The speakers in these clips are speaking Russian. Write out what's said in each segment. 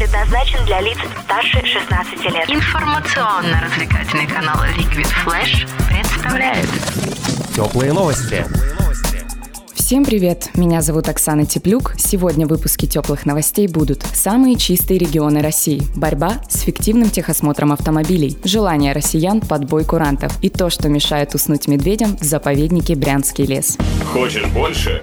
предназначен для лиц старше 16 лет. Информационно-развлекательный канал Liquid Flash представляет Теплые новости. Всем привет! Меня зовут Оксана Теплюк. Сегодня в выпуске теплых новостей будут самые чистые регионы России, борьба с фиктивным техосмотром автомобилей, желание россиян под бой курантов и то, что мешает уснуть медведям в заповеднике Брянский лес. Хочешь больше?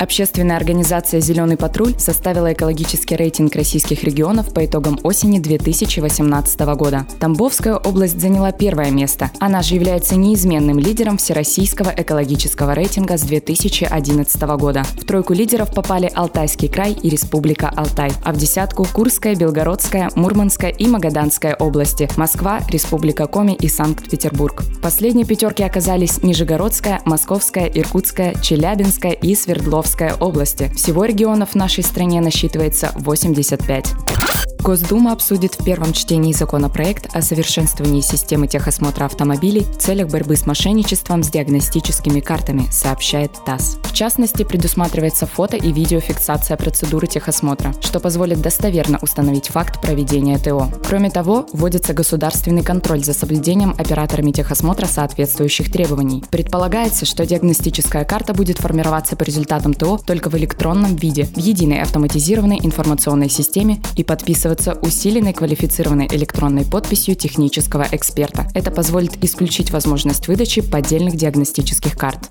Общественная организация «Зеленый патруль» составила экологический рейтинг российских регионов по итогам осени 2018 года. Тамбовская область заняла первое место. Она же является неизменным лидером всероссийского экологического рейтинга с 2011 года. В тройку лидеров попали Алтайский край и Республика Алтай, а в десятку – Курская, Белгородская, Мурманская и Магаданская области, Москва, Республика Коми и Санкт-Петербург. В последней пятерке оказались Нижегородская, Московская, Иркутская, Челябинская и Свердловская Московской области. Всего регионов в нашей стране насчитывается 85. Госдума обсудит в первом чтении законопроект о совершенствовании системы техосмотра автомобилей в целях борьбы с мошенничеством с диагностическими картами, сообщает ТАСС. В частности, предусматривается фото и видеофиксация процедуры техосмотра, что позволит достоверно установить факт проведения ТО. Кроме того, вводится государственный контроль за соблюдением операторами техосмотра соответствующих требований. Предполагается, что диагностическая карта будет формироваться по результатам ТО только в электронном виде, в единой автоматизированной информационной системе и подписываться подписываться усиленной квалифицированной электронной подписью технического эксперта. Это позволит исключить возможность выдачи поддельных диагностических карт.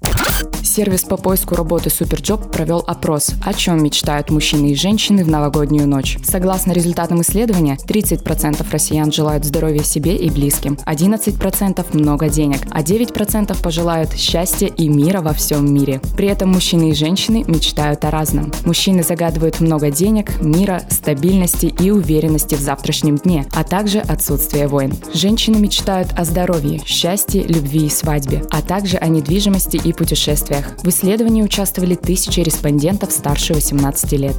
Сервис по поиску работы Superjob провел опрос, о чем мечтают мужчины и женщины в новогоднюю ночь. Согласно результатам исследования, 30% россиян желают здоровья себе и близким, 11% много денег, а 9% пожелают счастья и мира во всем мире. При этом мужчины и женщины мечтают о разном. Мужчины загадывают много денег, мира, стабильности и уверенности в завтрашнем дне, а также отсутствие войн. Женщины мечтают о здоровье, счастье, любви и свадьбе, а также о недвижимости и путешествиях. В исследовании участвовали тысячи респондентов старше 18 лет.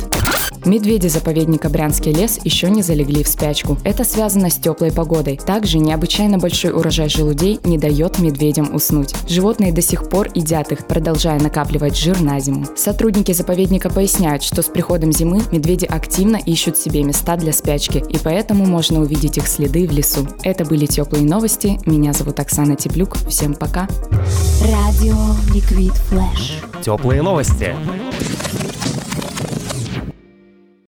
Медведи заповедника Брянский лес еще не залегли в спячку. Это связано с теплой погодой. Также необычайно большой урожай желудей не дает медведям уснуть. Животные до сих пор едят их, продолжая накапливать жир на зиму. Сотрудники заповедника поясняют, что с приходом зимы медведи активно ищут себе места для спячки, и поэтому можно увидеть их следы в лесу. Это были теплые новости. Меня зовут Оксана Теплюк. Всем пока. Радио Ликвид Теплые новости.